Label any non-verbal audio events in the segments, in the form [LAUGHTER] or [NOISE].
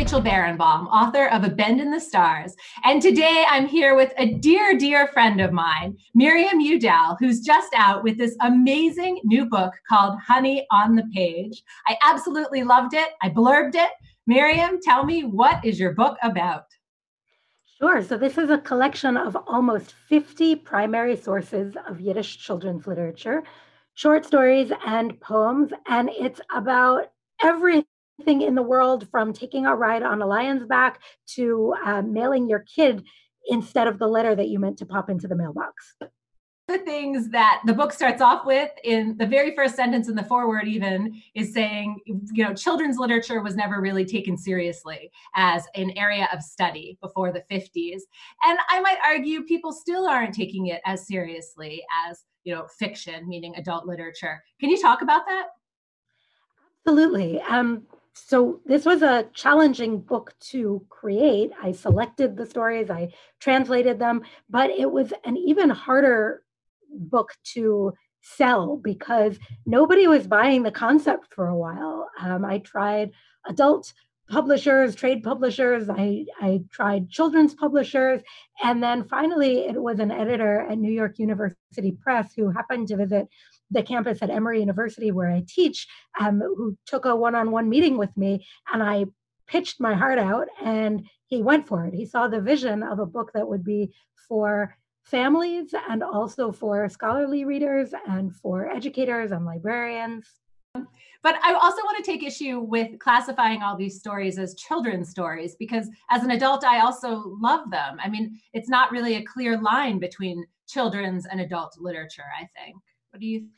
Rachel Barenbaum, author of A Bend in the Stars. And today I'm here with a dear, dear friend of mine, Miriam Udel, who's just out with this amazing new book called Honey on the Page. I absolutely loved it. I blurbed it. Miriam, tell me, what is your book about? Sure. So, this is a collection of almost 50 primary sources of Yiddish children's literature, short stories and poems. And it's about everything in the world from taking a ride on a lion's back to uh, mailing your kid instead of the letter that you meant to pop into the mailbox. The things that the book starts off with in the very first sentence in the foreword even is saying you know children's literature was never really taken seriously as an area of study before the 50s and i might argue people still aren't taking it as seriously as you know fiction meaning adult literature. Can you talk about that? Absolutely. Um, so this was a challenging book to create. I selected the stories, I translated them, but it was an even harder book to sell because nobody was buying the concept for a while. Um, I tried adult publishers, trade publishers, I, I tried children's publishers, and then finally it was an editor at New York University Press who happened to visit the campus at Emory University where I teach, um, who took a one on one meeting with me. And I pitched my heart out and he went for it. He saw the vision of a book that would be for families and also for scholarly readers and for educators and librarians. But I also want to take issue with classifying all these stories as children's stories because as an adult, I also love them. I mean, it's not really a clear line between children's and adult literature, I think. What do you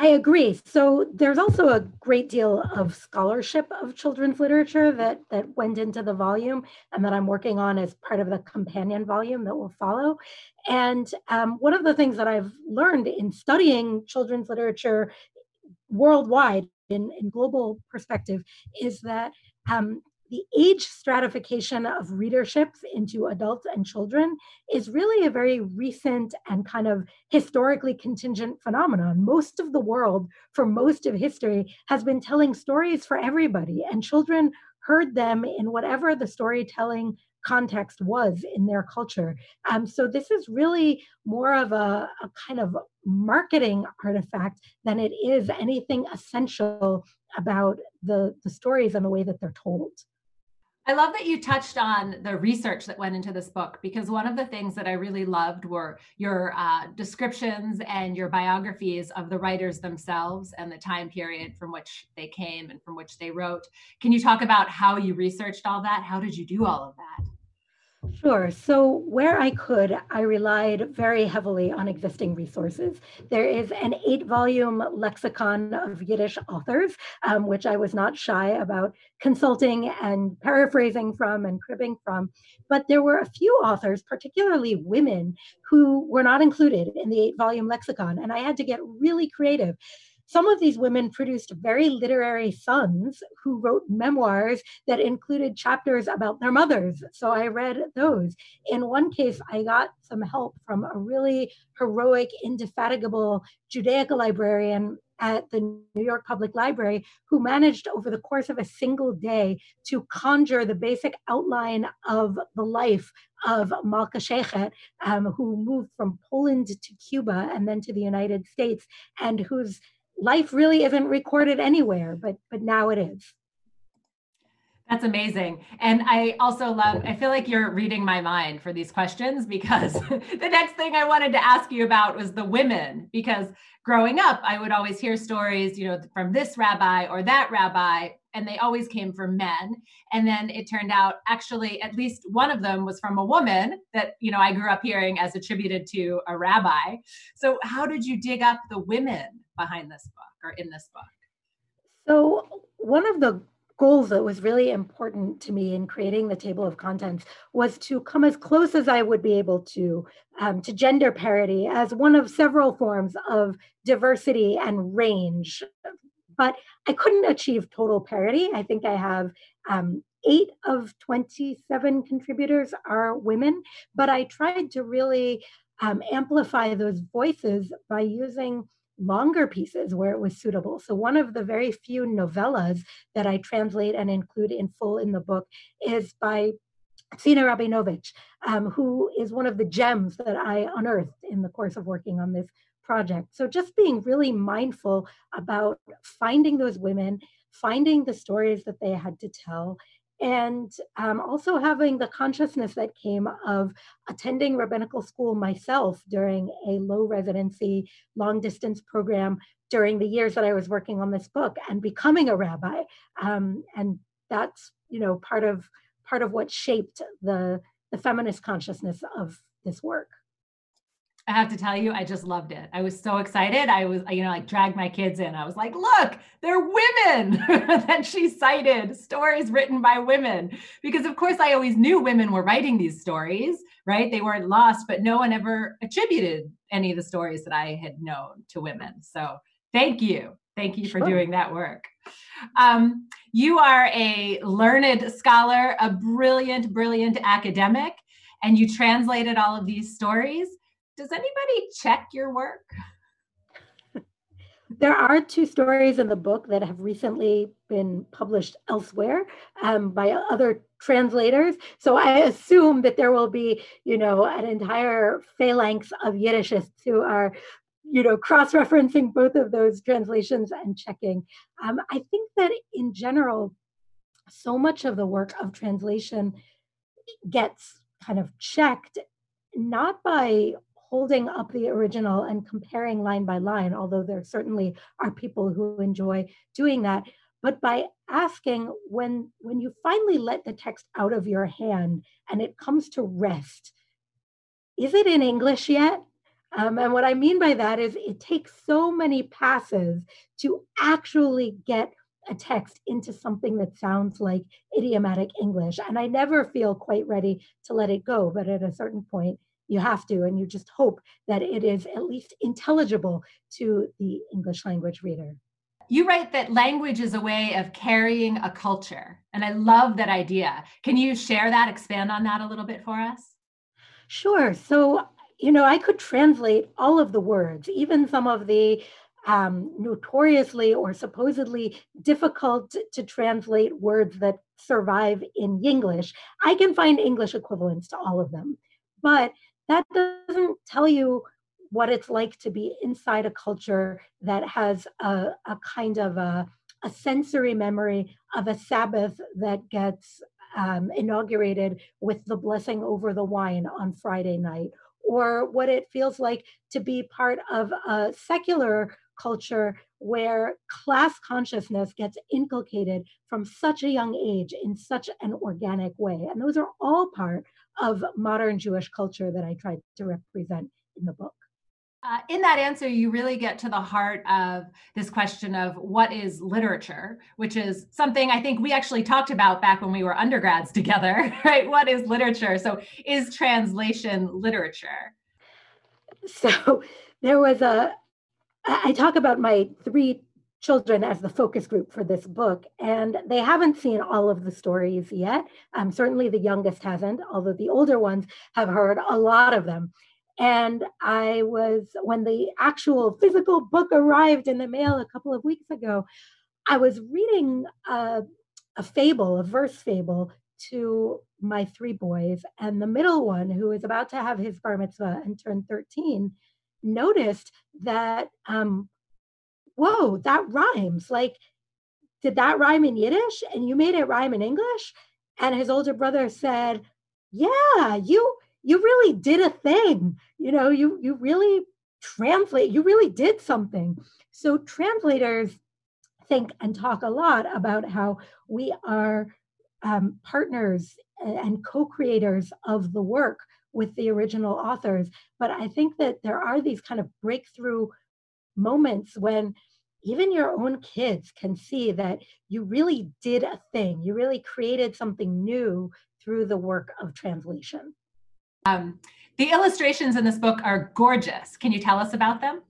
I agree. So there's also a great deal of scholarship of children's literature that that went into the volume, and that I'm working on as part of the companion volume that will follow. And um, one of the things that I've learned in studying children's literature worldwide in, in global perspective is that um, the age stratification of readerships into adults and children is really a very recent and kind of historically contingent phenomenon. Most of the world, for most of history, has been telling stories for everybody, and children heard them in whatever the storytelling context was in their culture. Um, so this is really more of a, a kind of marketing artifact than it is anything essential about the, the stories and the way that they're told. I love that you touched on the research that went into this book because one of the things that I really loved were your uh, descriptions and your biographies of the writers themselves and the time period from which they came and from which they wrote. Can you talk about how you researched all that? How did you do all of that? Sure. So, where I could, I relied very heavily on existing resources. There is an eight volume lexicon of Yiddish authors, um, which I was not shy about consulting and paraphrasing from and cribbing from. But there were a few authors, particularly women, who were not included in the eight volume lexicon. And I had to get really creative. Some of these women produced very literary sons who wrote memoirs that included chapters about their mothers. So I read those. In one case, I got some help from a really heroic, indefatigable Judaica librarian at the New York Public Library who managed over the course of a single day to conjure the basic outline of the life of Malka Shechet, um, who moved from Poland to Cuba and then to the United States, and whose life really isn't recorded anywhere, but but now it is. That's amazing. And I also love, I feel like you're reading my mind for these questions because [LAUGHS] the next thing I wanted to ask you about was the women. Because growing up, I would always hear stories, you know, from this rabbi or that rabbi, and they always came from men. And then it turned out actually, at least one of them was from a woman that, you know, I grew up hearing as attributed to a rabbi. So, how did you dig up the women behind this book or in this book? So, one of the goals that was really important to me in creating the table of contents was to come as close as I would be able to um, to gender parity as one of several forms of diversity and range. But I couldn't achieve total parity. I think I have um, eight of 27 contributors are women, but I tried to really um, amplify those voices by using longer pieces where it was suitable. So, one of the very few novellas that I translate and include in full in the book is by Sina Rabinovich, um, who is one of the gems that I unearthed in the course of working on this project. So, just being really mindful about finding those women, finding the stories that they had to tell, and um, also having the consciousness that came of attending rabbinical school myself during a low residency, long distance program during the years that I was working on this book and becoming a rabbi. Um, and that's, you know, part of part of what shaped the the feminist consciousness of this work. I have to tell you, I just loved it. I was so excited. I was, you know, like dragged my kids in. I was like, look, they're women [LAUGHS] that she cited, stories written by women. Because, of course, I always knew women were writing these stories, right? They weren't lost, but no one ever attributed any of the stories that I had known to women. So thank you. Thank you for sure. doing that work. Um, you are a learned scholar, a brilliant, brilliant academic, and you translated all of these stories does anybody check your work? [LAUGHS] There are two stories in the book that have recently been published elsewhere um, by other translators. So I assume that there will be, you know, an entire phalanx of Yiddishists who are, you know, cross-referencing both of those translations and checking. Um, I think that in general, so much of the work of translation gets kind of checked not by holding up the original and comparing line by line, although there certainly are people who enjoy doing that, but by asking when when you finally let the text out of your hand and it comes to rest, is it in English yet? Um, and what I mean by that is it takes so many passes to actually get a text into something that sounds like idiomatic English. And I never feel quite ready to let it go. But at a certain point, you have to, and you just hope that it is at least intelligible to the English language reader. You write that language is a way of carrying a culture. And I love that idea. Can you share that, expand on that a little bit for us? Sure. So, you know, I could translate all of the words, even some of the um, notoriously or supposedly difficult to translate words that survive in English. I can find English equivalents to all of them. But that doesn't tell you what it's like to be inside a culture that has a, a kind of a, a, sensory memory of a Sabbath that gets um, inaugurated with the blessing over the wine on Friday night, or what it feels like to be part of a secular culture where class consciousness gets inculcated from such a young age in such an organic way. And those are all part of modern Jewish culture that I tried to represent in the book. Uh, in that answer, you really get to the heart of this question of what is literature, which is something I think we actually talked about back when we were undergrads together, [LAUGHS] right? What is literature? So, is translation literature? So, [LAUGHS] there was a, I talk about my three children as the focus group for this book. And they haven't seen all of the stories yet. Um, certainly the youngest hasn't, although the older ones have heard a lot of them. And I was, when the actual physical book arrived in the mail a couple of weeks ago, I was reading a, a fable, a verse fable to my three boys. And the middle one, who is about to have his bar mitzvah and turn 13, noticed that um, whoa, that rhymes. Like, did that rhyme in Yiddish and you made it rhyme in English? And his older brother said, yeah, you you really did a thing. You know, you you really translate, you really did something. So translators think and talk a lot about how we are um, partners and co-creators of the work with the original authors. But I think that there are these kind of breakthrough moments when even your own kids can see that you really did a thing. You really created something new through the work of translation. Um, the illustrations in this book are gorgeous. Can you tell us about them?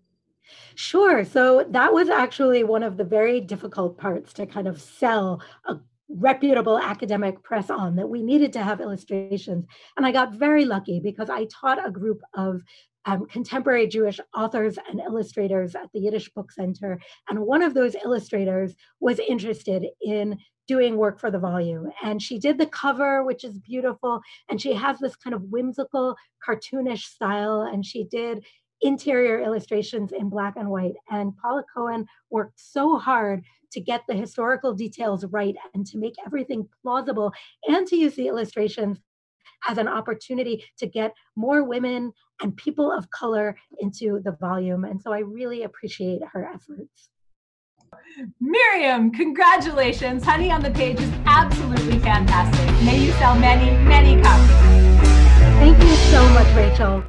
Sure. So that was actually one of the very difficult parts to kind of sell a reputable academic press on that we needed to have illustrations. And I got very lucky because I taught a group of um, contemporary Jewish authors and illustrators at the Yiddish Book Center. And one of those illustrators was interested in doing work for the volume. And she did the cover, which is beautiful. And she has this kind of whimsical, cartoonish style. And she did interior illustrations in black and white. And Paula Cohen worked so hard to get the historical details right and to make everything plausible and to use the illustrations as an opportunity to get more women and people of color into the volume. And so I really appreciate her efforts. Miriam, congratulations. Honey on the Page is absolutely fantastic. May you sell many, many copies. Thank you so much, Rachel.